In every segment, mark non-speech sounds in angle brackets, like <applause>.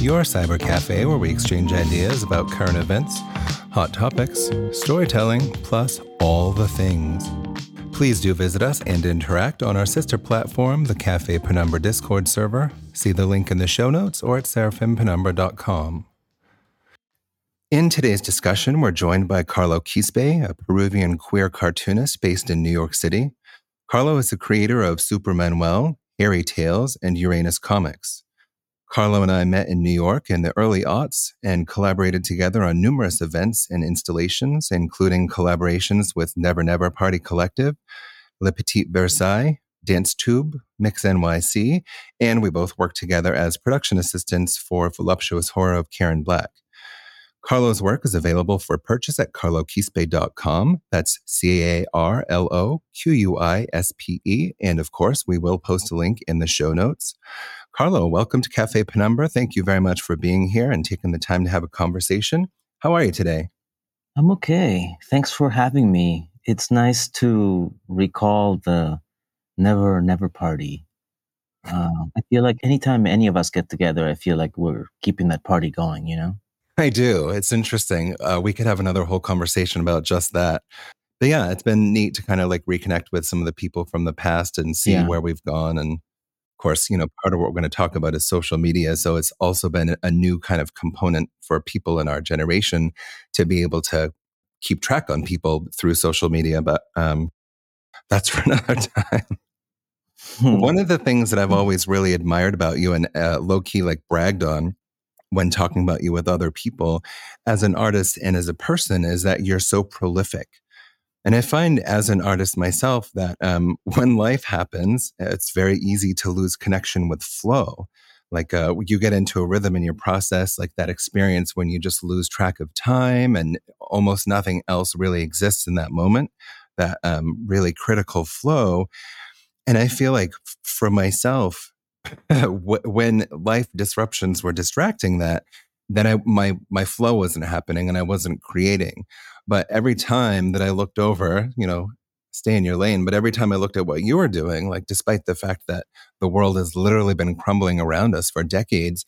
your cyber cafe where we exchange ideas about current events, hot topics, storytelling, plus all the things. Please do visit us and interact on our sister platform, the Cafe Penumbra Discord server. See the link in the show notes or at seraphimpenumbra.com. In today's discussion, we're joined by Carlo Quispe, a Peruvian queer cartoonist based in New York City. Carlo is the creator of Supermanuel, Airy Tales, and Uranus Comics. Carlo and I met in New York in the early aughts and collaborated together on numerous events and installations, including collaborations with Never Never Party Collective, Le Petit Versailles, Dance Tube, Mix NYC, and we both worked together as production assistants for Voluptuous Horror of Karen Black. Carlo's work is available for purchase at carloquispe.com. That's C A R L O Q U I S P E. And of course, we will post a link in the show notes. Carlo, welcome to Cafe Penumbra. Thank you very much for being here and taking the time to have a conversation. How are you today? I'm okay. Thanks for having me. It's nice to recall the Never Never Party. Uh, I feel like anytime any of us get together, I feel like we're keeping that party going, you know? I do. It's interesting. Uh, we could have another whole conversation about just that. But yeah, it's been neat to kind of like reconnect with some of the people from the past and see yeah. where we've gone. And course, you know, part of what we're going to talk about is social media. So it's also been a new kind of component for people in our generation to be able to keep track on people through social media. But um, that's <laughs> for another time. Hmm. One of the things that I've hmm. always really admired about you and uh, low key like bragged on when talking about you with other people as an artist and as a person is that you're so prolific. And I find as an artist myself that um, <laughs> when life happens, it's very easy to lose connection with flow. Like uh, you get into a rhythm in your process, like that experience when you just lose track of time and almost nothing else really exists in that moment, that um, really critical flow. And I feel like for myself, <laughs> when life disruptions were distracting that, then I, my my flow wasn't happening and I wasn't creating. But every time that I looked over, you know, stay in your lane. But every time I looked at what you were doing, like despite the fact that the world has literally been crumbling around us for decades,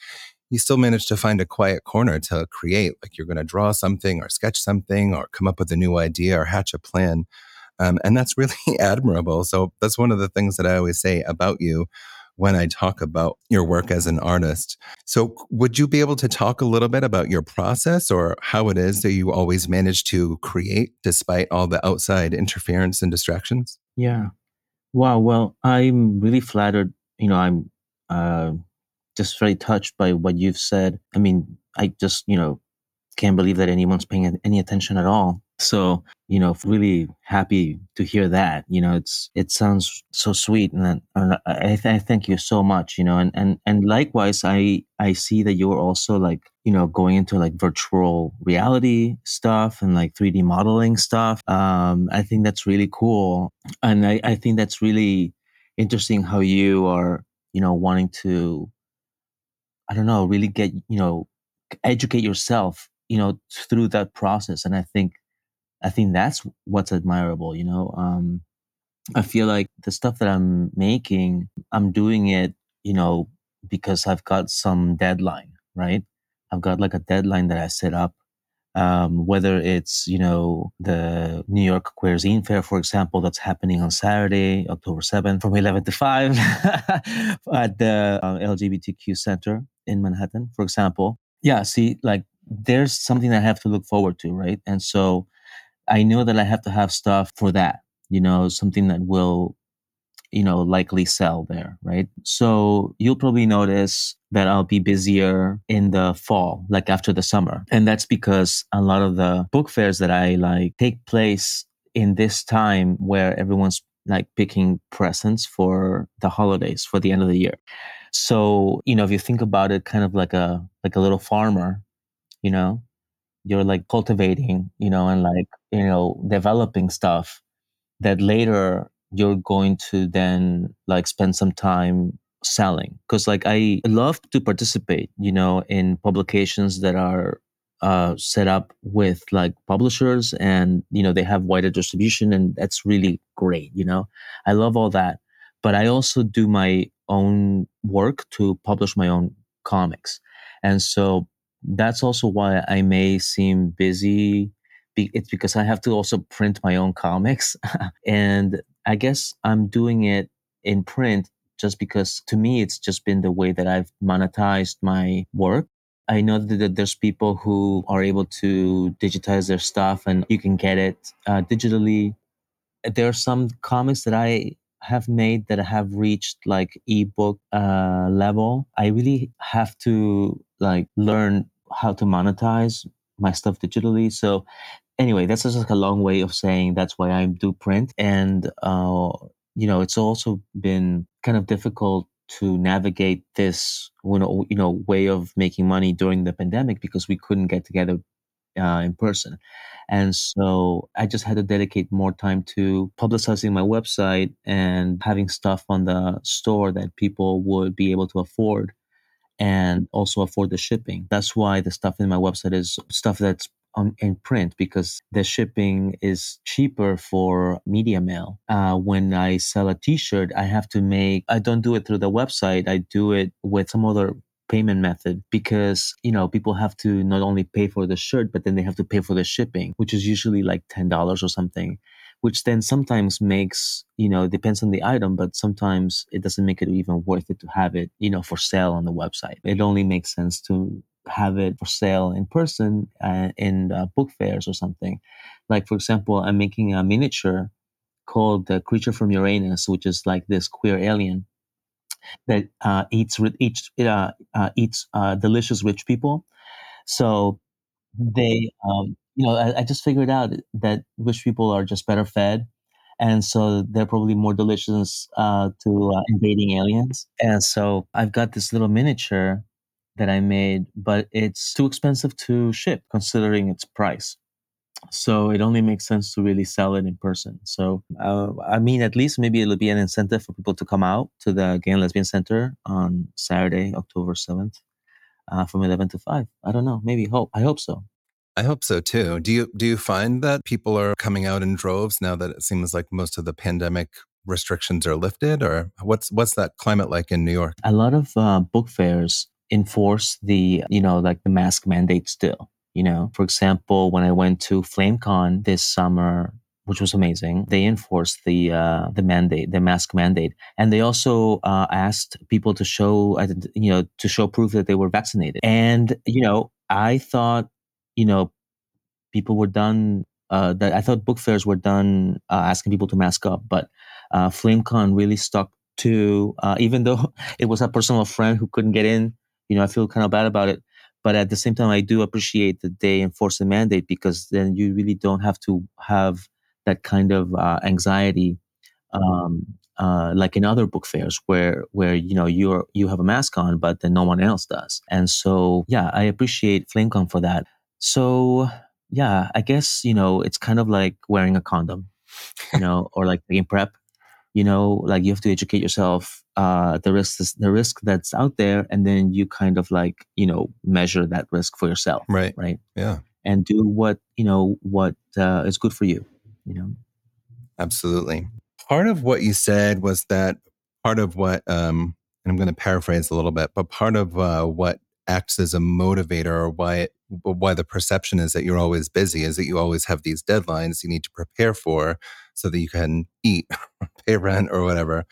you still managed to find a quiet corner to create. Like you're going to draw something or sketch something or come up with a new idea or hatch a plan. Um, and that's really <laughs> admirable. So that's one of the things that I always say about you when I talk about your work as an artist. So, would you be able to talk a little bit about your process or how it is that you always manage to create despite all the outside interference and distractions? Yeah. Wow. Well, I'm really flattered. You know, I'm uh, just very touched by what you've said. I mean, I just, you know, can't believe that anyone's paying any attention at all. So, you know, really happy to hear that. You know, it's it sounds so sweet, and, and I, th- I thank you so much. You know, and and and likewise, I I see that you're also like you know going into like virtual reality stuff and like 3D modeling stuff. Um, I think that's really cool, and I I think that's really interesting how you are you know wanting to I don't know really get you know educate yourself you know through that process and i think i think that's what's admirable you know um i feel like the stuff that i'm making i'm doing it you know because i've got some deadline right i've got like a deadline that i set up um, whether it's you know the New York Zine Fair, for example, that's happening on Saturday, October seventh, from eleven to five <laughs> at the uh, LGBTQ Center in Manhattan, for example. Yeah, see, like there's something that I have to look forward to, right? And so I know that I have to have stuff for that, you know, something that will, you know, likely sell there, right? So you'll probably notice that I'll be busier in the fall, like after the summer. And that's because a lot of the book fairs that I like take place in this time where everyone's like picking presents for the holidays for the end of the year. So, you know, if you think about it kind of like a like a little farmer you know you're like cultivating you know and like you know developing stuff that later you're going to then like spend some time selling because like i love to participate you know in publications that are uh, set up with like publishers and you know they have wider distribution and that's really great you know i love all that but i also do my own work to publish my own comics. And so that's also why I may seem busy. It's because I have to also print my own comics. <laughs> and I guess I'm doing it in print just because to me it's just been the way that I've monetized my work. I know that there's people who are able to digitize their stuff and you can get it uh, digitally. There are some comics that I have made that have reached like ebook uh, level. I really have to like learn how to monetize my stuff digitally. So anyway, that's just like a long way of saying that's why I do print. And uh, you know, it's also been kind of difficult to navigate this you know, you know way of making money during the pandemic because we couldn't get together uh, in person. And so I just had to dedicate more time to publicizing my website and having stuff on the store that people would be able to afford and also afford the shipping. That's why the stuff in my website is stuff that's on, in print because the shipping is cheaper for media mail. Uh, when I sell a T-shirt, I have to make. I don't do it through the website. I do it with some other payment method because you know people have to not only pay for the shirt but then they have to pay for the shipping which is usually like $10 or something which then sometimes makes you know depends on the item but sometimes it doesn't make it even worth it to have it you know for sale on the website it only makes sense to have it for sale in person uh, in uh, book fairs or something. Like, for example, I'm making a miniature called The Creature from Uranus, which is like this queer alien that uh, eats eats uh, uh, eats uh, delicious rich people. So they, um, you know, I, I, just figured out that rich people are just better fed. And so they're probably more delicious to invading aliens. And so I've got this little miniature that I made, but it's too expensive to ship considering its price. So it only makes sense to really sell it in person. So uh, I mean, at least maybe it'll be an incentive for people to come out to the Gay and Lesbian Center on Saturday, October seventh, uh, from eleven to five. I don't know. Maybe hope. I hope so. I hope so too. Do you do you find that people are coming out in droves now that it seems like most of the pandemic restrictions are lifted, or what's what's that climate like in New York? A lot of uh, book fairs enforce the, you know, like the mask mandate still. You know, for example, when I went to FlameCon this summer, which was amazing. They enforced the uh, the mandate, the mask mandate, and they also uh, asked people to show, uh, you know, to show proof that they were vaccinated. And you know, I thought, you know, people were done. Uh, that I thought book fairs were done uh, asking people to mask up, but uh, FlameCon really stuck to, even though <laughs> it was a personal friend who couldn't get in you know, I feel kind of bad about it. But at the same time, I do appreciate that they enforce the mandate because then you really don't have to have that kind of uh, anxiety, um, uh, like in other book fairs where where you know you're you have a mask on, but then no one else does. And so, yeah, I appreciate FlameCon for that. So, yeah, I guess you know it's kind of like wearing a condom, you <laughs> know, or like taking PrEP you know like you have to educate yourself uh the risk is, the risk that's out there and then you kind of like you know measure that risk for yourself right. right? Yeah. And do what you know what uh, is good for you you know? Absolutely. Part of what you said was that part of what um and i'm going to paraphrase a little bit but part of uh, what acts as a motivator or why it, why the perception is that you're always busy is that you always have these deadlines you need to prepare for so that you can eat or <laughs> pay rent or whatever.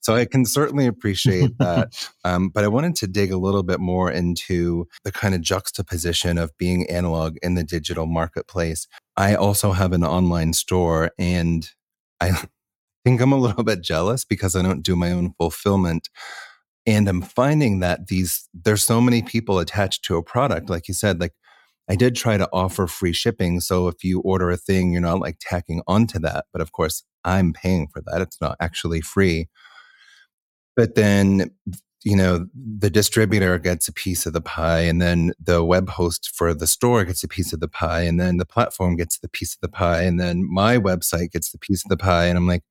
So i can certainly appreciate that <laughs> um, but i wanted to dig a little bit more into the kind of juxtaposition of being analog in the digital marketplace. I also have an online store and i <laughs> think i'm a little bit jealous because i don't do my own fulfillment. And i'm finding that these there's so many people attached to a product like you said like i did try to offer free shipping so if you order a thing you're not like tacking onto that but of course i'm paying for that it's not actually free. But then you know the distributor gets a piece of the pie and then the web host for the store gets a piece of the pie and then the platform gets the piece of the pie and then my website gets the piece of the pie and i'm like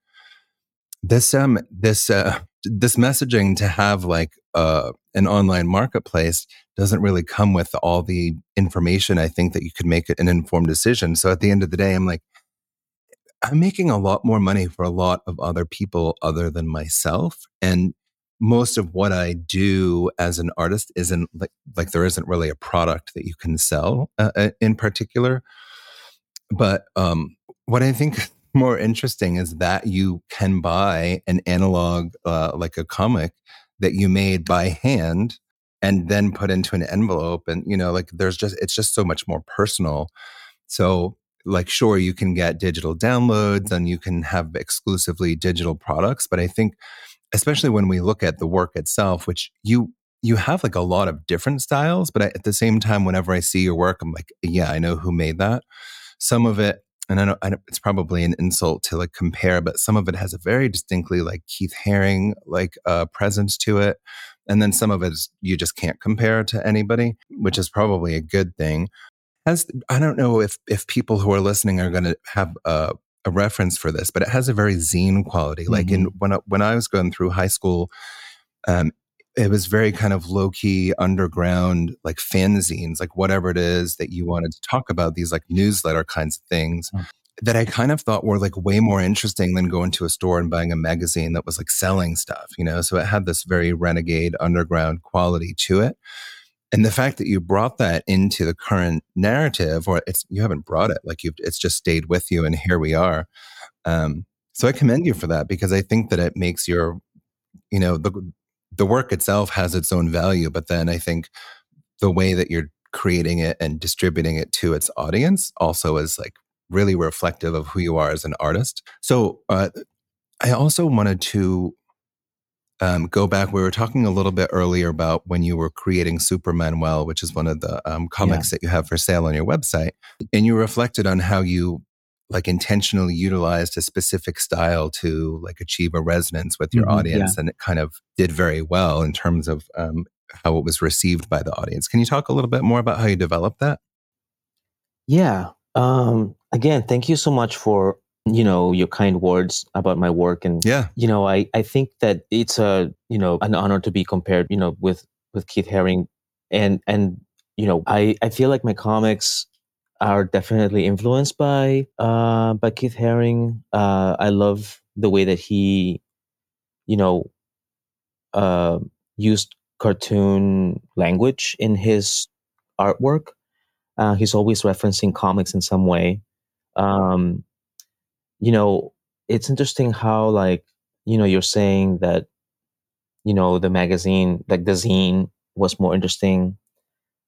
this um this uh <laughs> this messaging to have like uh an online marketplace doesn't really come with all the information i think that you could make an informed decision so at the end of the day i'm like i'm making a lot more money for a lot of other people other than myself and most of what I do as an artist isn't like like there isn't really a product that you can sell uh, uh in particular. But um, what I think <laughs> more interesting is that you can buy an analog uh, like a comic that you made by hand and then put into an envelope and you know like there's just it's just so much more personal. So like sure you can get digital downloads and you can have exclusively digital products but i think especially when we look at the work itself which you you have like a lot of different styles but I, at the same time whenever i see your work i'm like yeah i know who made that. Some of it and I know, I know, it's probably an insult to like compare, but some of it has a very distinctly like Keith Haring like uh, presence to it, and then some of it is you just can't compare to anybody, which is probably a good thing. As I don't know if if people who are listening are going to have a, a, reference for this, but it has a very zine quality. Mm-hmm. Like in mm-hmm. when I, when I was going through high school, um, it was very kind of low key underground, like fanzines, like whatever it is that you wanted to talk about, these like newsletter kinds of things. Mm-hmm that I kind of thought were like way more interesting than going to a store and buying a magazine that was like selling stuff, you know? So it had this very renegade underground quality to it. And the fact that you brought that into the current narrative, or it's you haven't brought it, like you've it's just stayed with you, and here we are. Um, so I commend you for that because I think that it makes your, you know, the the work itself has its own value, but then I think the way that you're creating it and distributing it to its audience also is like really reflective of who you are as an artist. So uh, I also wanted to um, go back. We were talking a little bit earlier about when you were creating Supermanuel, which is one of the um, comics yeah. that you have for sale on your website, and you reflected on how you like intentionally utilized a specific style to like achieve a resonance with your mm-hmm, audience, yeah. and it kind of did very well in terms of um, how it was received by the audience. Can you talk a little bit more about how you developed that? Yeah. Um, again, thank you so much for you know your kind words about my work. And yeah. you know i i think that it's a you know an honor to be compared you know with with keith haring. And and you know i i feel like my comics are definitely influenced by uh by keith haring. Uh i love the way that he you know uh used cartoon language in his artwork. Uh, he's always referencing comics in some way um, you know, it's interesting how like you know you're saying that you know the magazine like the zine was more interesting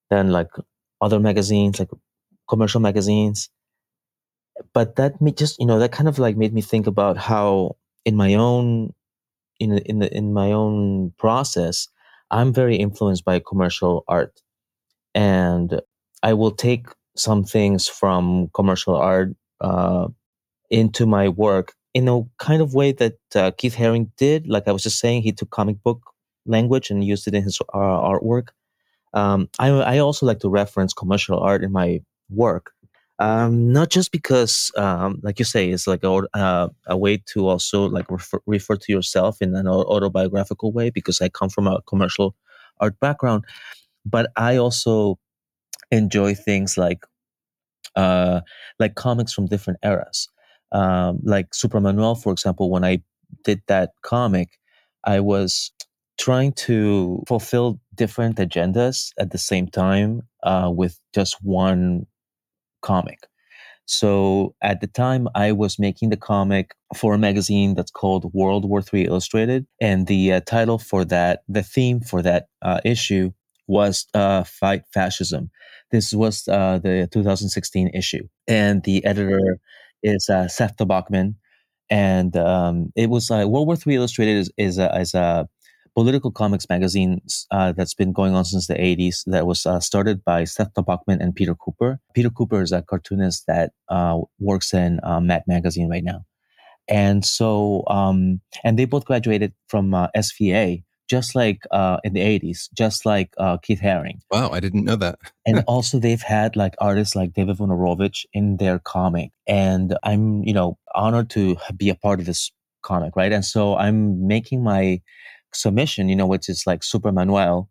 than like other magazines like commercial magazines. But that made just you know that kind of like made me think about how in my own in in the in my own process i'm very influenced by commercial art. And i will take some things from commercial art uh, into my work in a kind of way that uh, Keith Haring did. Like I was just saying, he took comic book language and used it in his uh, artwork. Um, I, I, also like to reference commercial art in my work, um, not just because, um, like you say, it's like a, uh, a way to also like refer, refer to yourself in an autobiographical way because I come from a commercial art background, but I also enjoy things like uh, like comics from different eras. Um, like Supermanuel, for example, when I did that comic, I was trying to fulfill different agendas at the same time uh, with just one comic. So at the time, I was making the comic for a magazine that's called World War III Illustrated, and the uh, title for that, the theme for that uh, issue was uh, "Fight Fascism." This was uh, the 2016 issue, and the editor is uh, Seth Tobocman, and um, it was uh, World War III Illustrated is, is, a, is a political comics magazine uh, that's been going on since the 80s that was uh, started by Seth Tobocman and Peter Kuper. Peter Kuper is a cartoonist that uh, works in uh, Mad Magazine right now. And so, um, and they both graduated from uh, SVA, just like uh, in the 80s, just like uh, Keith Haring. Wow, I didn't know that. <laughs> and also, they've had like artists like David Wojnarowicz in their comic. And I'm, you know, honored to be a part of this comic, right? And so I'm making my submission, you know, which is like Supermanuel,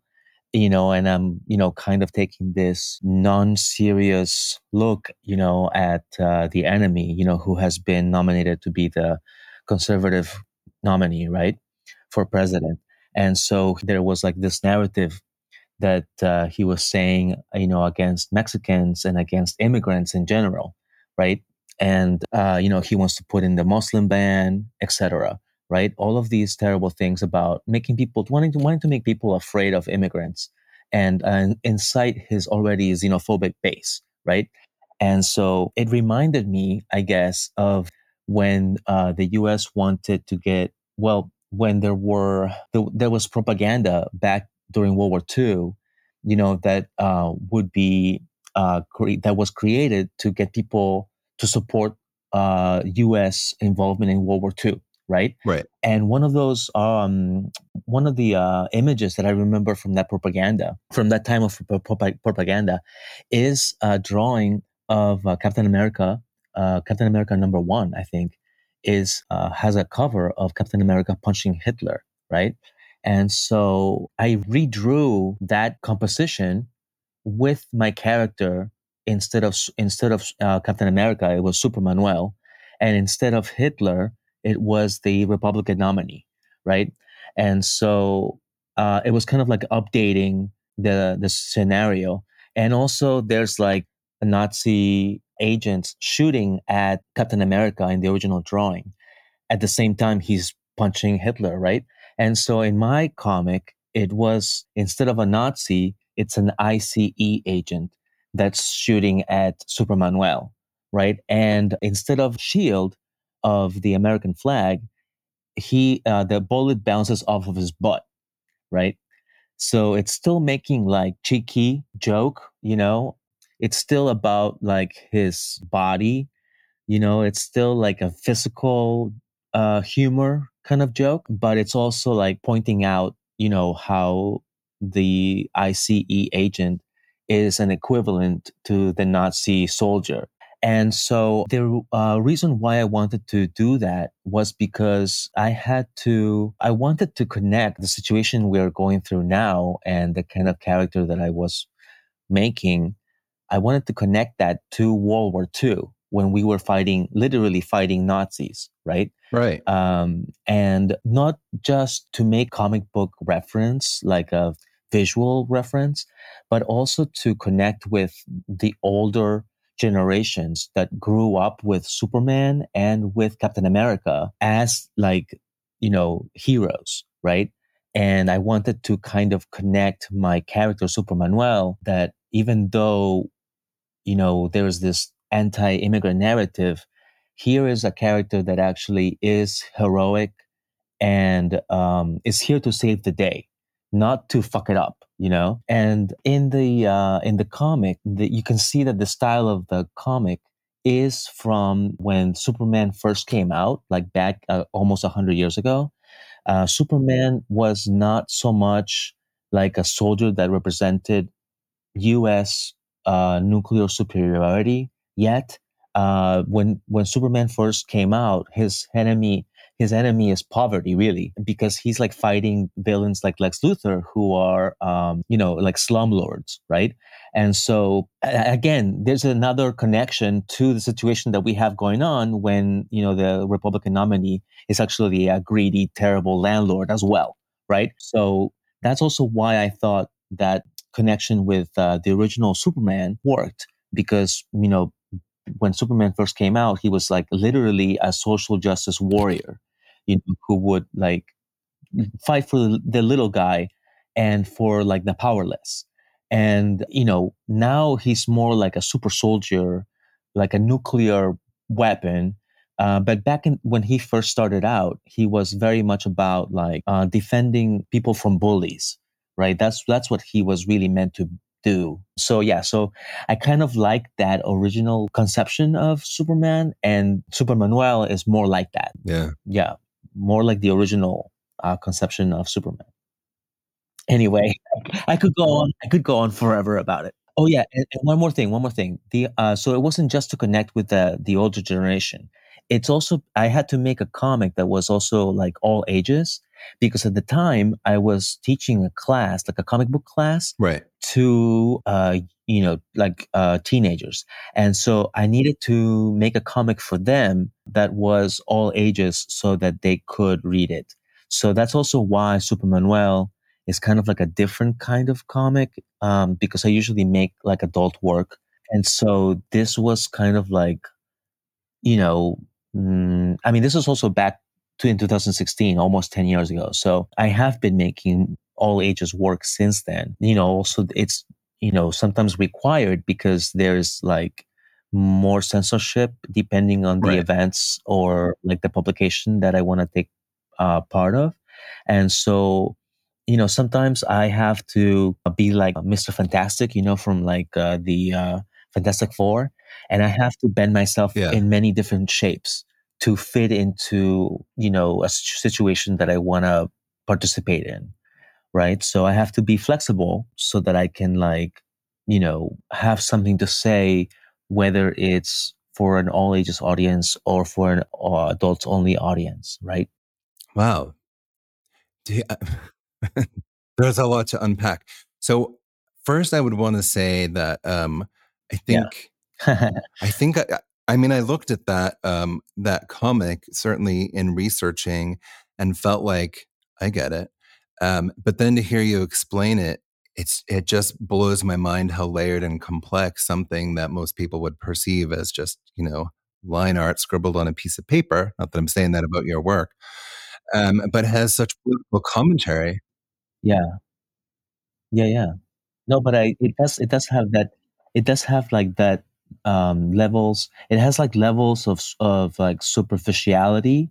you know, and I'm, you know, kind of taking this non serious look, you know, at uh, the enemy, you know, who has been nominated to be the conservative nominee, right, for president And so there was like this narrative that uh, he was saying, you know, against Mexicans and against immigrants in general, right? And uh, you know, he wants to put in the Muslim ban, etc. Right? All of these terrible things about making people wanting to wanting to make people afraid of immigrants and uh, incite his already xenophobic base, right? And so it reminded me, I guess, of when uh, the U.S. wanted to get well, when there were there was propaganda back during World War II, you know, that uh, would be uh, cre- that was created to get people to support uh, U.S. involvement in World War II, right? Right. And one of those, um, one of the uh, images that I remember from that propaganda, from that time of propaganda, is a drawing of uh, Captain America, uh, Captain America number one, I think, is uh, has a cover of Captain America punching Hitler, right? And so I redrew that composition with my character instead of instead of uh, Captain America, it was Super Manuel, and instead of Hitler, it was the Republican nominee, right? And so uh, it was kind of like updating the the scenario, and also there's like a Nazi agent shooting at Captain America in the original drawing. At the same time, he's punching Hitler, right? And so in my comic, it was instead of a Nazi, it's an ICE agent that's shooting at Super Manuel, right? And instead of shield of the American flag, he uh, the bullet bounces off of his butt, right? So it's still making like cheeky joke, you know. It's still about like his body, you know. It's still like a physical uh, humor kind of joke, but it's also like pointing out, you know, how the ICE agent is an equivalent to the Nazi soldier. And so the uh, reason why I wanted to do that was because I had to, I wanted to connect the situation we're going through now and the kind of character that I was making. I wanted to connect that to World War II when we were fighting, literally fighting Nazis, right? Right. Um, and not just to make comic book reference, like a visual reference, but also to connect with the older generations that grew up with Superman and with Captain America as like, you know, heroes, right? And I wanted to kind of connect my character, Super Manuel, that even though, you know, there's this anti immigrant narrative, here is a character that actually is heroic and um, is here to save the day not to fuck it up you know? And in the uh, in the comic the, you can see that the style of the comic is from when superman first came out like back uh, almost 100 years ago. Uh, superman was not so much like a soldier that represented us uh, nuclear superiority yet uh, when when superman first came out his enemy his enemy is poverty, really, because he's like fighting villains like Lex Luthor, who are, um, you know, like slumlords, right? And so, again, there's another connection to the situation that we have going on when, you know, the Republican nominee is actually a greedy, terrible landlord as well, right? So, that's also why I thought that connection with uh, the original Superman worked because, you know, when Superman first came out, he was like literally a social justice warrior, you know, who would like fight for the little guy and for like the powerless. And, you know, now he's more like a super soldier, like a nuclear weapon. Uh, but back in when he first started out, he was very much about like uh, defending people from bullies, right? That's that's what he was really meant to do. So yeah, so I kind of like that original conception of Superman, and Super Manuel is more like that. Yeah, yeah, more like the original uh, conception of Superman. Anyway, <laughs> I could go on. I could go on forever about it. Oh yeah, and, and one more thing. One more thing. The uh, so it wasn't just to connect with the the older generation. It's also I had to make a comic that was also like all ages because at the time I was teaching a class, like a comic book class, right, to uh, you know like uh, teenagers, and so I needed to make a comic for them that was all ages so that they could read it. So that's also why Super Manuel is kind of like a different kind of comic um, because I usually make like adult work. And so this was kind of like, you know, mm, I mean, this was also back to in 2016, almost 10 years ago. So I have been making all ages work since then. You know, also it's, you know, sometimes required because there's like more censorship depending on the right. events or like the publication that I want to take uh, part of. And so, you know, sometimes I have to be like Mr. Fantastic, you know, from like uh, the uh, Fantastic Four, and I have to bend myself yeah. in many different shapes to fit into, you know, a situation that I want to participate in. Right. So I have to be flexible so that I can like, you know, have something to say, whether it's for an all ages audience or for an uh, adults only audience. Right. Wow. You, <laughs> there's a lot to unpack. So first, I would want to say that um, I think yeah. <laughs> I think I, I, mean I looked at that um, that comic certainly in researching and felt like I get it, um, but then to hear you explain it, it's it just blows my mind how layered and complex something that most people would perceive as just you know line art scribbled on a piece of paper. Not that I'm saying that about your work um, but has such political commentary. Yeah. Yeah, yeah. No, but I it does it does have that it does have like that um levels it has like levels of of like superficiality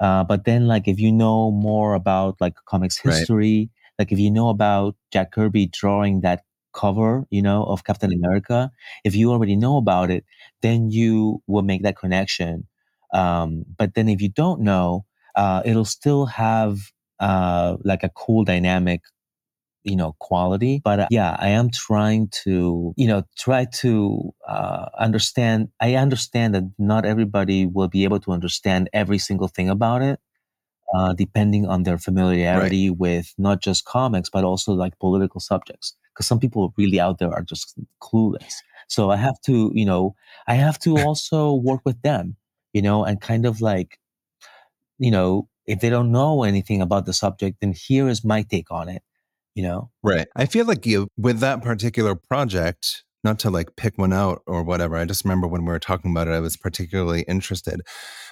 uh but then like if you know more about like comics history right. like if you know about Jack Kirby drawing that cover you know of Captain America if you already know about it then you will make that connection um but then if you don't know uh, it'll still have uh, like a cool dynamic you know quality. But uh, yeah i am trying to you know try to uh, understand i understand that not everybody will be able to understand every single thing about it uh, depending on their familiarity right. with not just comics but also like political subjects. Because some people really out there are just clueless. So i have to you know i have to <laughs> also work with them you know and kind of like you know, if they don't know anything about the subject, then here is my take on it, you know? Right. I feel like you, with that particular project, not to like pick one out or whatever. I just remember when we were talking about it, I was particularly interested.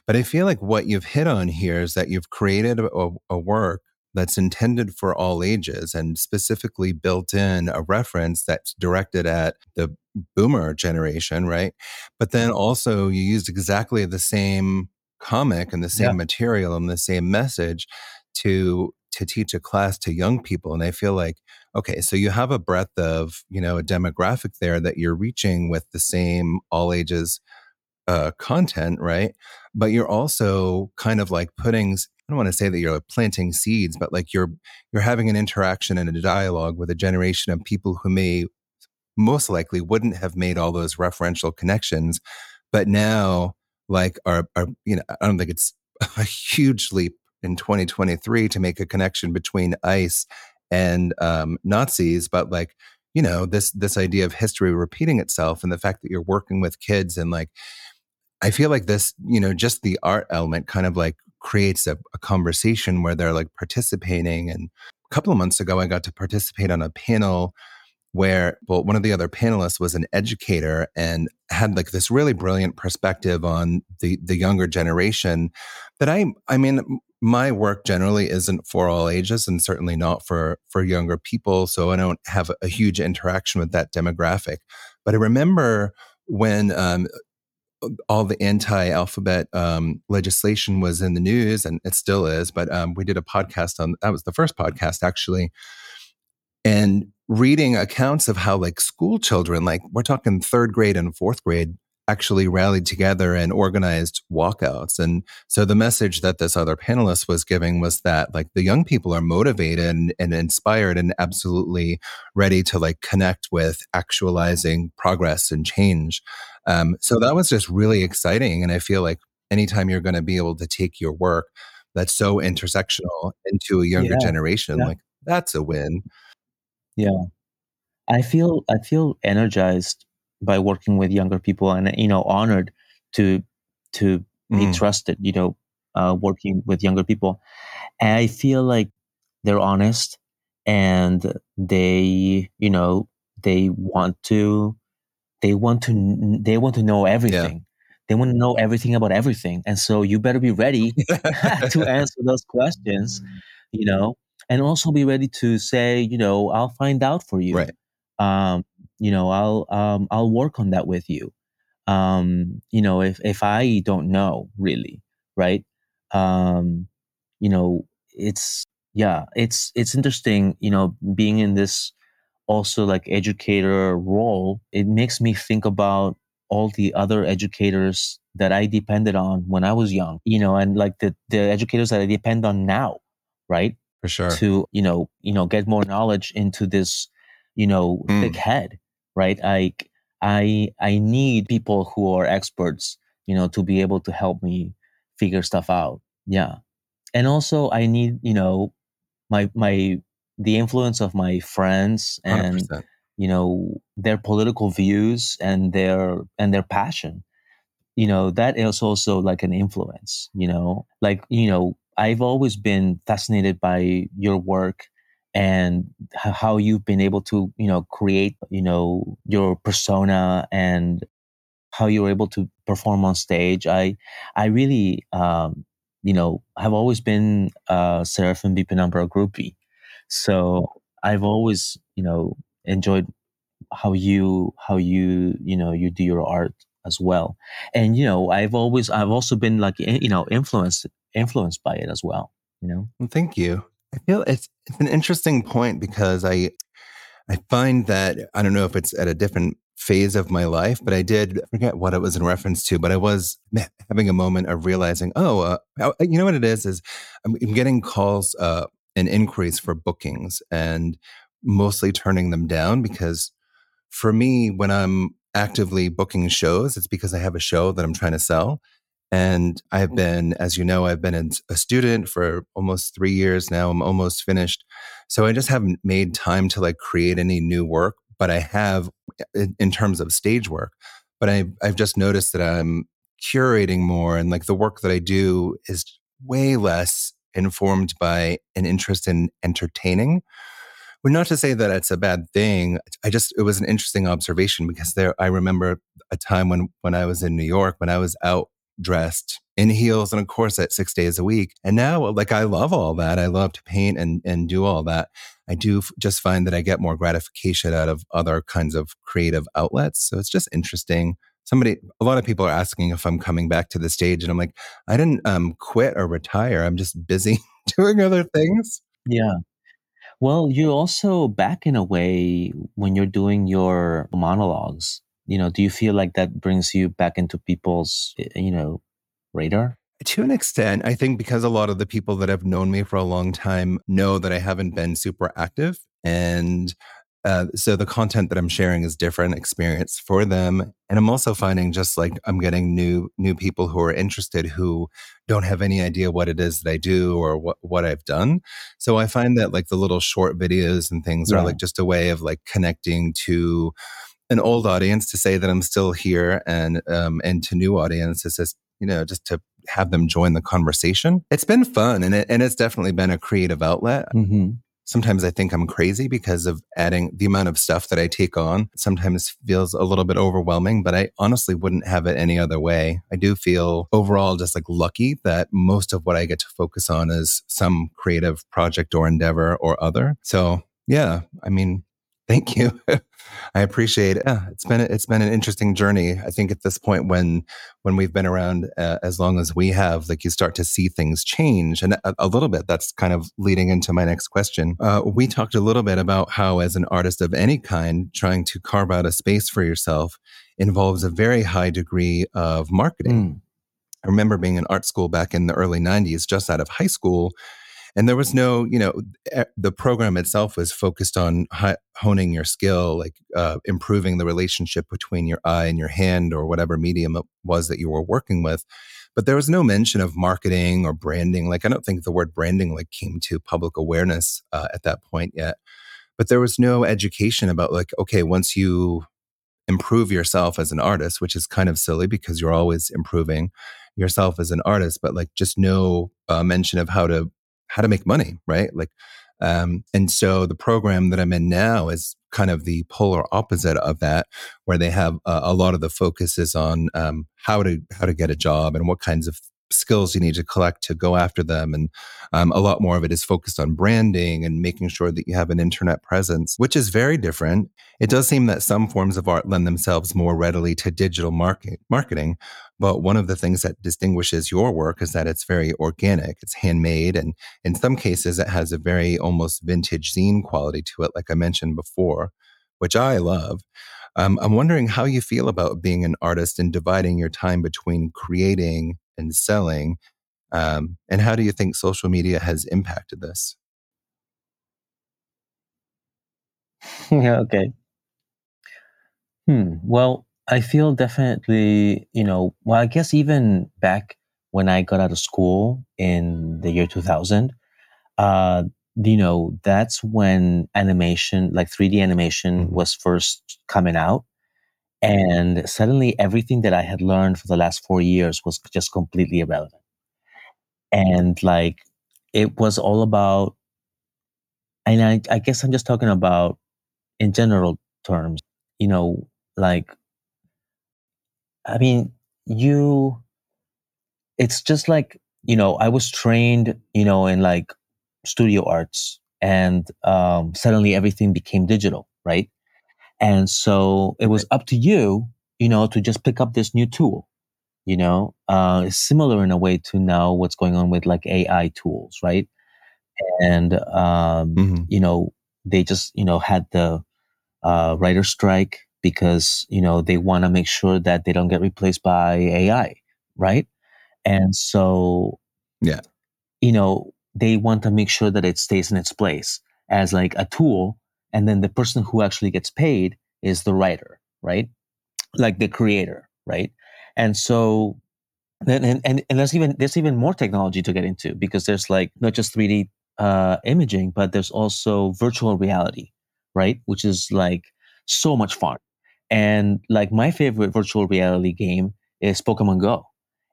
But I feel like what you've hit on here is that you've created a, a work that's intended for all ages and specifically built in a reference that's directed at the boomer generation, right? But then also you used exactly the same comic and the same yeah. material and the same message to to teach a class to young people and i feel like okay so you have a breadth of you know a demographic there that you're reaching with the same all ages uh, content right? But you're also kind of like putting i don't want to say that you're like planting seeds but like you're you're having an interaction and a dialogue with a generation of people who may most likely wouldn't have made all those referential connections but now like are, are you know i don't think it's <laughs> a huge leap in 2023 to make a connection between ice and um, nazis but like you know this this idea of history repeating itself and the fact that you're working with kids and like i feel like this you know just the art element kind of like creates a, a conversation where they're like participating and a couple of months ago i got to participate on a panel where well one of the other panelists was an educator and had like this really brilliant perspective on the the younger generation that i i mean my work generally isn't for all ages and certainly not for for younger people so i don't have a huge interaction with that demographic. But i remember when um, all the anti-alphabet um, legislation was in the news and it still is but um, we did a podcast on that was the first podcast actually and reading accounts of how like school children, like we're talking third grade and fourth grade, actually rallied together and organized walkouts. And so the message that this other panelist was giving was that like the young people are motivated and, and inspired and absolutely ready to like connect with actualizing progress and change. Um, so that was just really exciting. And I feel like anytime you're going to be able to take your work that's so intersectional into a younger yeah, generation, yeah. like that's a win. Yeah. I feel I feel energized by working with younger people and you know honored to to be mm. trusted, you know, uh, working with younger people. and I feel like they're honest and they, you know, they want to they want to they want to know everything. Yeah. They want to know everything about everything. And so you better be ready <laughs> <laughs> to answer those questions, you know, and also be ready to say, you know, I'll find out for you. Right. Um, you know, I'll um, I'll work on that with you. Um, you know, if if I don't know really, right? Um, you know, it's yeah, it's it's interesting, you know, being in this also like educator role, it makes me think about all the other educators that I depended on when I was young, you know, and like the the educators that I depend on now, right? For sure. To, you know, you know, get more knowledge into this, you know, mm. thick head, right? Like I I need people who are experts, you know, to be able to help me figure stuff out. Yeah. And also I need, you know, my my the influence of my friends and 100%. you know their political views and their and their passion you know that is also like an influence you know like you know i've always been fascinated by your work and how you've been able to you know create you know your persona and how you're able to perform on stage i i really um you know have always been a seraphim bipinambra groupie so I've always, you know, enjoyed how you how you you know you do your art as well. And you know, I've always I've also been like you know influenced influenced by it as well. You know. Well, thank you. I feel it's it's an interesting point because I I find that I don't know if it's at a different phase of my life, but I did forget what it was in reference to. But I was having a moment of realizing, oh, uh, you know what it is? Is I'm, getting calls uh, an increase for bookings and mostly turning them down because for me, when I'm actively booking shows, it's because I have a show that I'm trying to sell. And I've mm. been, as you know, I've been a student for almost three years now. I'm almost finished. So I just haven't made time to like create any new work, but I have in terms of stage work. But I, I've just noticed that I'm curating more and like the work that I do is way less informed by an interest in entertaining. Well, not to say that it's a bad thing. I just it was an interesting observation because there I remember a time when when I was in New York when I was out dressed in heels and a corset six days a week. And now like I love all that. I love to paint and and do all that. I do just find that I get more gratification out of other kinds of creative outlets. So it's just interesting somebody a lot of people are asking if i'm coming back to the stage and i'm like i didn't um, quit or retire i'm just busy <laughs> doing other things yeah well you're also back in a way when you're doing your monologues you know do you feel like that brings you back into people's you know radar to an extent i think because a lot of the people that have known me for a long time know that i haven't been super active and uh, so the content that I'm sharing is different experience for them, and I'm also finding just like I'm getting new new people who are interested who don't have any idea what it is that I do or what what I've done. So I find that like the little short videos and things yeah. are like just a way of like connecting to an old audience to say that I'm still here, and um, and to new audiences, just you know, just to have them join the conversation. It's been fun, and it, and it's definitely been a creative outlet. Mm-hmm sometimes I think I'm crazy because of adding the amount of stuff that I take on. Sometimes feels a little bit overwhelming, but I honestly wouldn't have it any other way. I do feel overall just like lucky that most of what I get to focus on is some creative project or endeavor or other. So, yeah, I mean, thank you. <laughs> I appreciate it. Yeah, it's been it's been an interesting journey. I think at this point, when when we've been around uh, as long as we have, like you start to see things change, and a, a little bit. That's kind of leading into my next question. Uh, we talked a little bit about how, as an artist of any kind, trying to carve out a space for yourself involves a very high degree of marketing. Mm. I remember being in art school back in the early '90s, just out of high school and there was no you know the program itself was focused on honing your skill like uh, improving the relationship between your eye and your hand or whatever medium it was that you were working with. But there was no mention of marketing or branding like i don't think the word branding like came to public awareness uh, at that point yet. But there was no education about like okay once you improve yourself as an artist which is kind of silly because you're always improving yourself as an artist but like just no uh, mention of how to how to make money, right? Like, um, and so the program that I'm in now is kind of the polar opposite of that, where they have uh, a lot of the focus is on um, how to how to get a job and what kinds of skills you need to collect to go after them. And um, a lot more of it is focused on branding and making sure that you have an internet presence, which is very different. It does seem that some forms of art lend themselves more readily to digital market, marketing. But one of the things that distinguishes your work is that it's very organic, it's handmade, and in some cases, it has a very almost vintage zine quality to it, like I mentioned before, which I love. Um, I'm wondering how you feel about being an artist and dividing your time between creating and selling. Um, and how do you think social media has impacted this? <laughs> yeah, okay. Hmm. Well, I feel definitely, you know, well, I guess even back when I got out of school in the year 2000, uh, you know, that's when animation, like 3D animation, mm-hmm. was first coming out. And suddenly everything that I had learned for the last four years was just completely irrelevant. And like it was all about, and I, I guess I'm just talking about in general terms, you know, like, I mean, you, it's just like, you know, I was trained, you know, in like studio arts and um, suddenly everything became digital, right? And so it was up to you, you know, to just pick up this new tool, you know, uh, similar in a way to now what's going on with like AI tools, right? And, um, mm-hmm. you know, they just, you know, had the uh, writer strike because, you know, they want to make sure that they don't get replaced by AI, right? And so, yeah, you know, they want to make sure that it stays in its place as like a tool and then the person who actually gets paid is the writer right? Like the creator right? And so and, and, and there's even there's even more technology to get into because there's like not just 3d uh, imaging but there's also virtual reality right? Which is like so much fun. And like my favorite virtual reality game is pokemon go.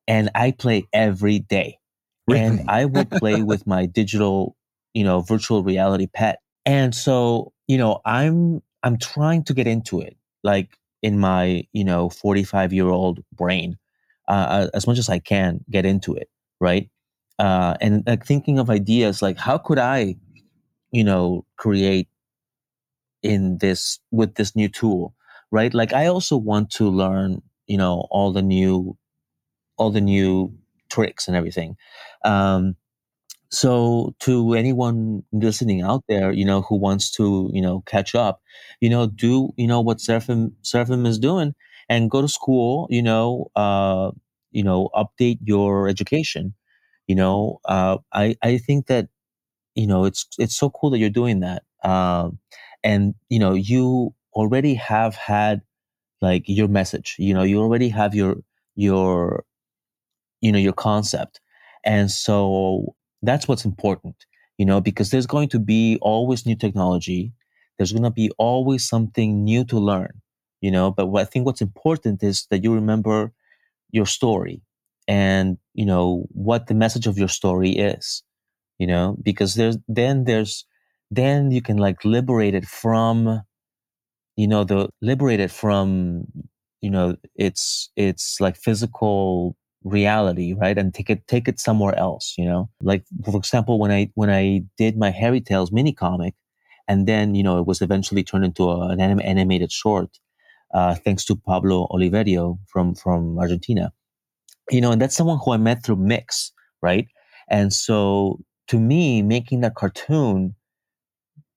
And i play every day. Really? and i will play <laughs> with my digital you know virtual reality pet and so you know, I'm I'm trying to get into it, like in my you know 45 year old brain, uh, as much as I can get into it, right? Uh, and like thinking of ideas like how could I, you know, create in this with this new tool, right? Like I also want to learn, you know, all the new, all the new tricks and everything. Um, so to anyone listening out there, you know, who wants to, you know, catch up, you know, do, you know, what Seraphim, Seraphim is doing and go to school, you know, uh, you know, update your education. You know, uh, I, I think that, you know, it's, it's so cool that you're doing that. Um, and, you know, you already have had like your message, you know, you already have your, your, you know, your concept. And so that's what's important, you know, because there's going to be always new technology. There's going to be always something new to learn, you know. But what I think what's important is that you remember your story and, you know, what the message of your story is, you know, because there's then there's then you can like liberate it from, you know, the liberate it from, you know, it's it's like physical reality right? And take it take it somewhere else you know? Like for example when i when i did my hairy tales mini comic and then you know it was eventually turned into a, an anim- animated short uh, thanks to pablo oliverio from from argentina. You know and that's someone who i met through mix right? And so to me making that cartoon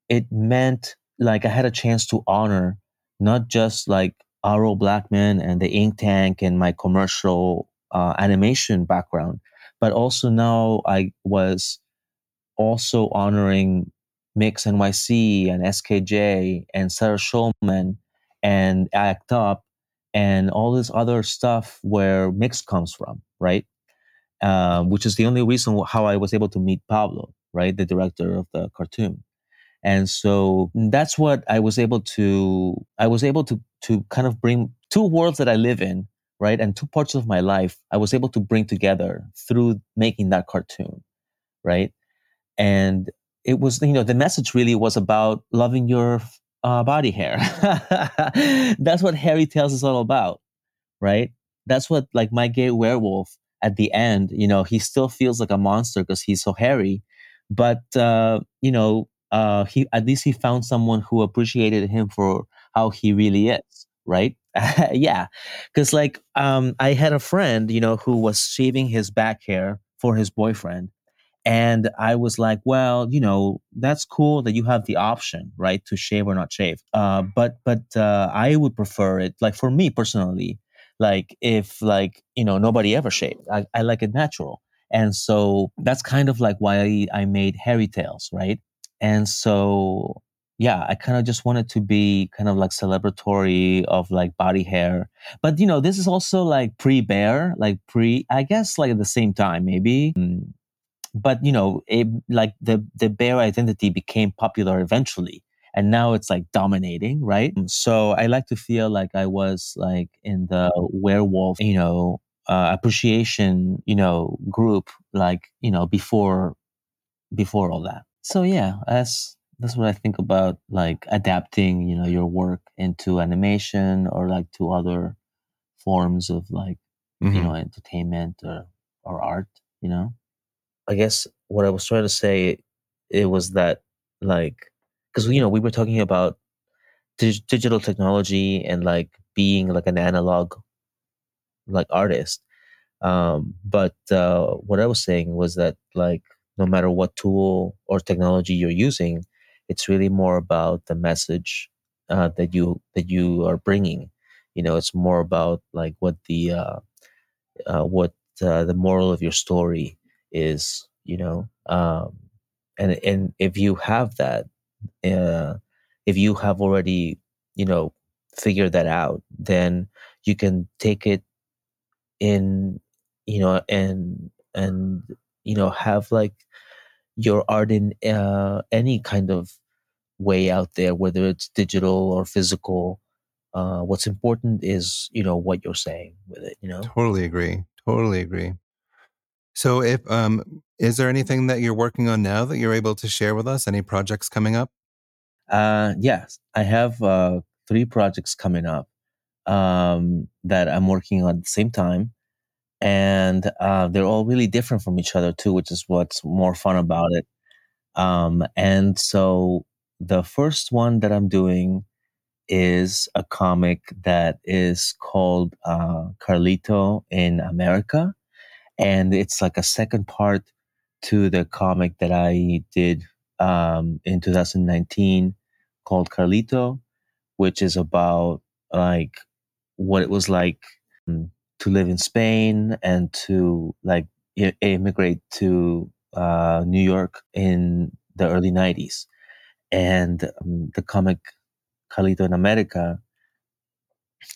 it meant like i had a chance to honor not just like R.O. Blechman and the ink tank and my commercial uh, animation background, but also now I was also honoring Mix NYC and SKJ and Sarah Schulman and Act Up and all this other stuff where Mix comes from, right? Um, which is the only reason how I was able to meet Pablo, right, the director of the cartoon. And so that's what I was able to. I was able to to kind of bring two worlds that I live in right? And two parts of my life I was able to bring together through making that cartoon, right? and it was you know the message really was about loving your uh, body hair. <laughs> That's what Hairy Tales is all about, right? That's what like my gay werewolf at the end, you know, he still feels like a monster because he's so hairy, but uh, you know, uh, he at least he found someone who appreciated him for how he really is, right? <laughs> yeah, because like um, I had a friend, you know, who was shaving his back hair for his boyfriend, and I was like, well, you know, that's cool that you have the option, right, to shave or not shave. Uh, but but uh, I would prefer it, like for me personally, like if like you know nobody ever shaved, I, I like it natural, and so that's kind of like why I, I made hairy tales, right? And so yeah, I kind of just wanted to be kind of like celebratory of like body hair. But you know, this is also like pre-bear, like pre, I guess like at the same time, maybe. Mm, but you know, it, like the the bear identity became popular eventually, and now it's like dominating, right? So I like to feel like I was like in the werewolf, you know, uh, appreciation, you know, group, like you know, before before all that. So yeah, that's that's what I think about like adapting, you know, your work into animation or like to other forms of like, mm-hmm. you know, entertainment or or art, you know. I guess what I was trying to say it was that like because you know we were talking about dig- digital technology and like being like an analog like artist um but uh what I was saying was that like no matter what tool or technology you're using it's really more about the message uh, that you that you are bringing. You know it's more about like what the uh, uh what uh, the moral of your story is you know um, and and if you have that uh, if you have already you know figured that out then you can take it in you know and and you know have like your art in uh, any kind of way out there whether it's digital or physical uh, what's important is you know what you're saying with it you know totally agree totally agree so, if um, is there anything that you're working on now that you're able to share with us? Any projects coming up? Uh, yes, I have uh, three projects coming up um, that I'm working on at the same time, and uh, they're all really different from each other too, which is what's more fun about it. Um, and so, the first one that I'm doing is a comic that is called uh, Carlito in America and it's like a second part to the comic that I did um, in 2019 called Carlito, which is about like what it was like um, to live in Spain and to like immigrate to uh, New York in the early 90s. And um, the comic Carlito in America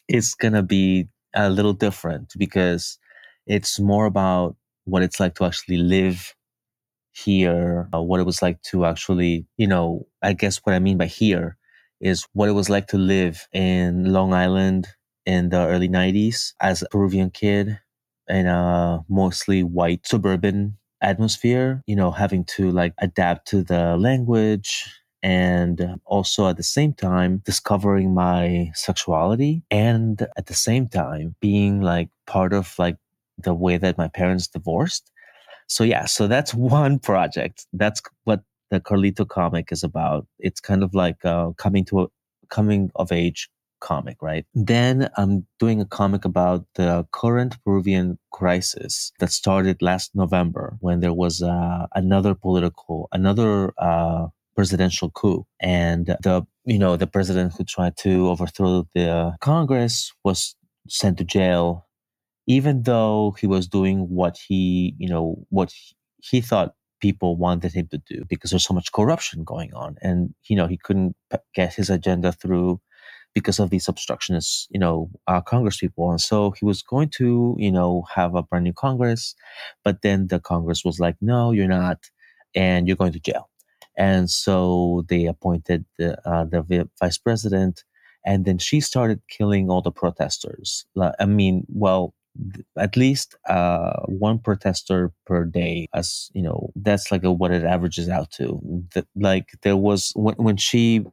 is to be a little different because it's more about what it's like to actually live here, uh, what it was like to actually, you know, I guess what I mean by here is what it was like to live in Long Island in the early 90s as a Peruvian kid in a mostly white suburban atmosphere, you know, having to like adapt to the language and also at the same time discovering my sexuality and at the same time being like part of like the way that my parents divorced. So yeah, so that's <laughs> one project. That's what the Carlito comic is about. It's kind of like uh, coming to a coming of age comic, right? Then I'm doing a comic about the current Peruvian crisis that started last November when there was uh, another political, another uh, presidential coup, and the you know the president who tried to overthrow the Congress was sent to jail even though he was doing what he, you know, what he thought people wanted him to do because there's so much corruption going on. And you know he couldn't get his agenda through because of these obstructionists you know uh, congress people. And so he was going to you know have a brand new congress but then the congress was like no you're not and you're going to jail and so they appointed the, uh, the vice president and then she started killing all the protesters i mean well at least uh, one protester per day as you know that's like a, what it averages out to the, like there was when, when she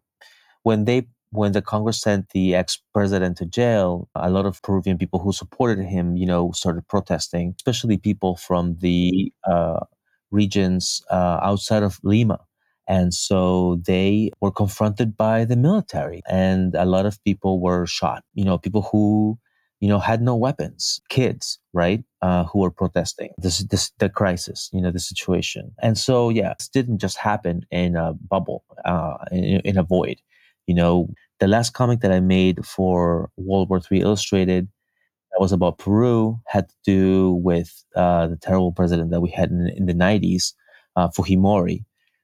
when they when the Congress sent the ex-president to jail, a lot of Peruvian people who supported him, you know, started protesting, especially people from the uh, regions uh, outside of Lima. And so they were confronted by the military, and a lot of people were shot. You know, people who you know had no weapons, kids, right, uh, who were protesting this, this the crisis, you know, the situation. And so yeah, this didn't just happen in a bubble, uh, in, in a void. You know, the last comic that I made for World War III Illustrated that was about Peru had to do with uh, the terrible president that we had in, in the 90s, uh, Fujimori,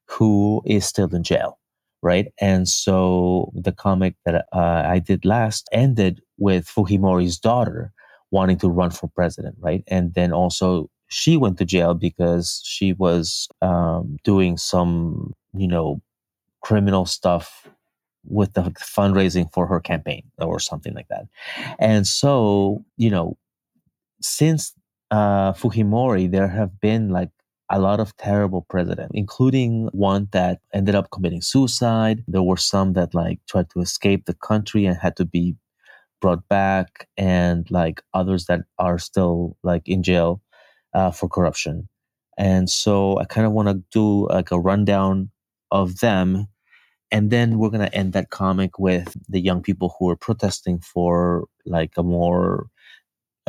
who is still in jail, right? And so the comic that uh, I did last ended with Fujimori's daughter wanting to run for president, right? And then also she went to jail because she was um, doing some, you know, criminal stuff with the fundraising for her campaign or something like that. And so, you know, since uh, Fujimori, there have been like a lot of terrible presidents, including one that ended up committing suicide. There were some that like tried to escape the country and had to be brought back, and like others that are still like in jail uh, for corruption. And so I kind of want to do like a rundown of them and then we're going to end that comic with the young people who are protesting for like a more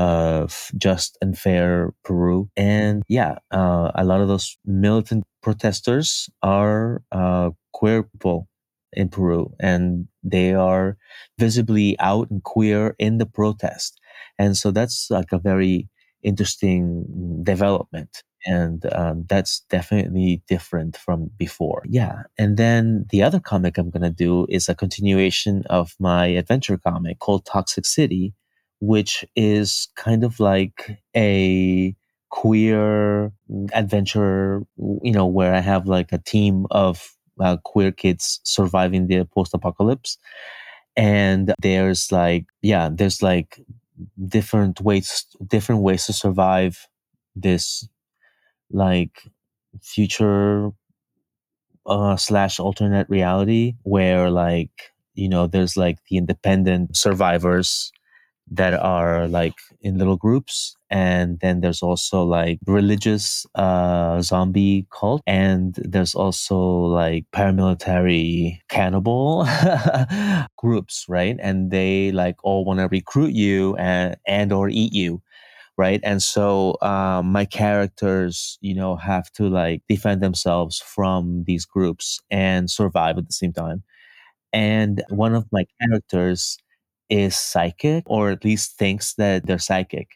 uh, just and fair Peru. And yeah, uh, a lot of those militant protesters are uh, queer people in Peru, and they are visibly out and queer in the protest. And so that's like a very interesting development and um, that's definitely different from before. Yeah, and then the other comic I'm gonna do is a continuation of my adventure comic called Toxic City, which is kind of like a queer adventure, you know, where I have like a team of uh, queer kids surviving the post-apocalypse, and there's like yeah, there's like different ways different ways to survive this like future uh, slash alternate reality where like you know there's like the independent survivors that are like in little groups and then there's also like religious uh zombie cult and there's also like paramilitary cannibal <laughs> groups right? And they like all want to recruit you and and or eat you right? And so um, my characters you know have to like defend themselves from these groups and survive at the same time. And one of my characters is psychic or at least thinks that they're psychic.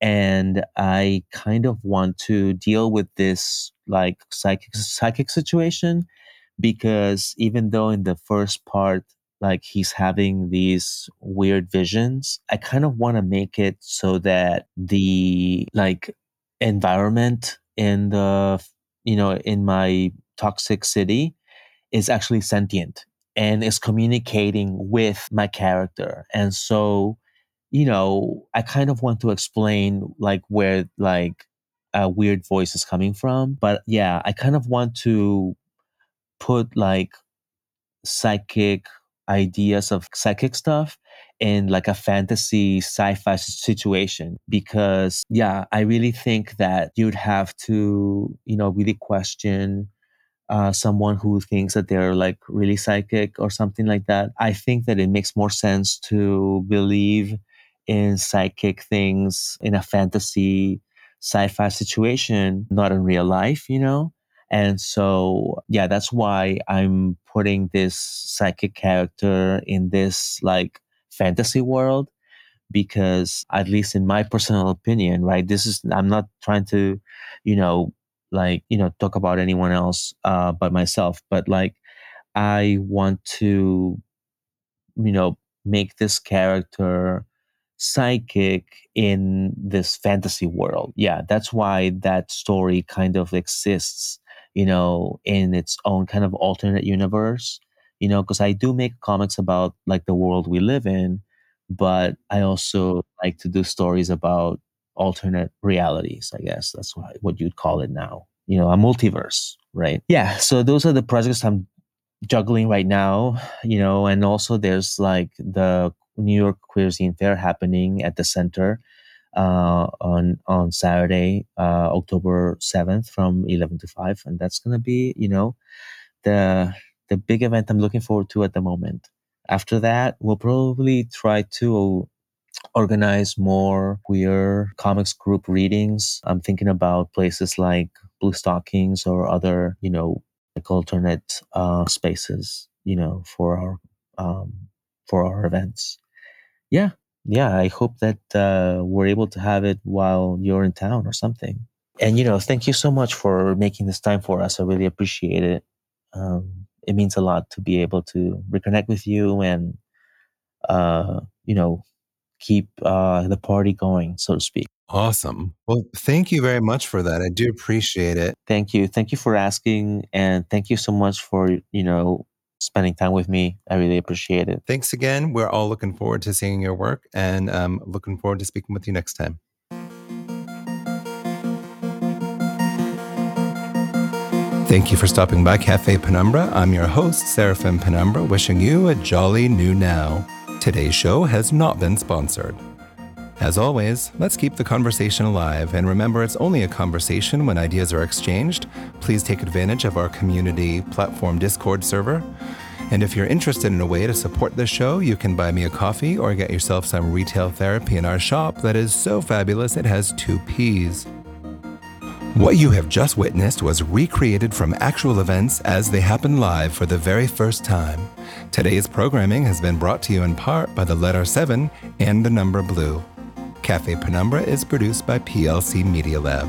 And i kind of want to deal with this like psychic psychic situation because even though in the first part like he's having these weird visions i kind of want to make it so that the like environment in the you know in my toxic city is actually sentient and is communicating with my character. And so you know i kind of want to explain like where like a weird voice is coming from but yeah i kind of want to put like psychic ideas of psychic stuff in like a fantasy sci-fi situation. Because yeah i really think that you'd have to you know really question uh, someone who thinks that they're like really psychic or something like that i think that it makes more sense to believe in psychic things in a fantasy sci-fi situation not in real life you know? And so, yeah, that's why I'm putting this psychic character in this like fantasy world because at least in my personal opinion, right, this is I'm not trying to, you know, like, you know, talk about anyone else uh but myself, but like I want to you know, make this character psychic in this fantasy world. Yeah, that's why that story kind of exists you know, in its own kind of alternate universe, you know, because I do make comics about like the world we live in, but I also like to do stories about alternate realities. I guess that's what, what you'd call it now. You know, a multiverse, right? Yeah. So those are the projects I'm juggling right now. You know, and also there's like the New York Queer Zine Fair happening at the center uh, on on Saturday, uh, October seventh, from eleven to five, and that's gonna be you know the the big event I'm looking forward to at the moment. After that, we'll probably try to organize more queer comics group readings. I'm thinking about places like Bluestockings or other, you know, like alternate uh, spaces, you know, for our um, for our events. Yeah, yeah. I hope that uh, we're able to have it while you're in town or something. And you know, thank you so much for making this time for us. I really appreciate it. Um, it means a lot to be able to reconnect with you and, uh, you know, keep uh, the party going, so to speak. Awesome. Well, thank you very much for that. I do appreciate it. Thank you. Thank you for asking. And thank you so much for, you know, spending time with me. I really appreciate it. Thanks again. We're all looking forward to seeing your work and um, looking forward to speaking with you next time. Thank you for stopping by Cafe Penumbra. I'm your host, Seraphim Penumbra, wishing you a jolly new now. Today's show has not been sponsored. As always, let's keep the conversation alive and remember it's only a conversation when ideas are exchanged. Please take advantage of our community platform Discord server. And if you're interested in a way to support this show, you can buy me a coffee or get yourself some retail therapy in our shop that is so fabulous it has two P's. What you have just witnessed was recreated from actual events as they happened live for the very first time. Today's programming has been brought to you in part by the letter 7 and the number blue. Cafe Penumbra is produced by PLC Media Lab.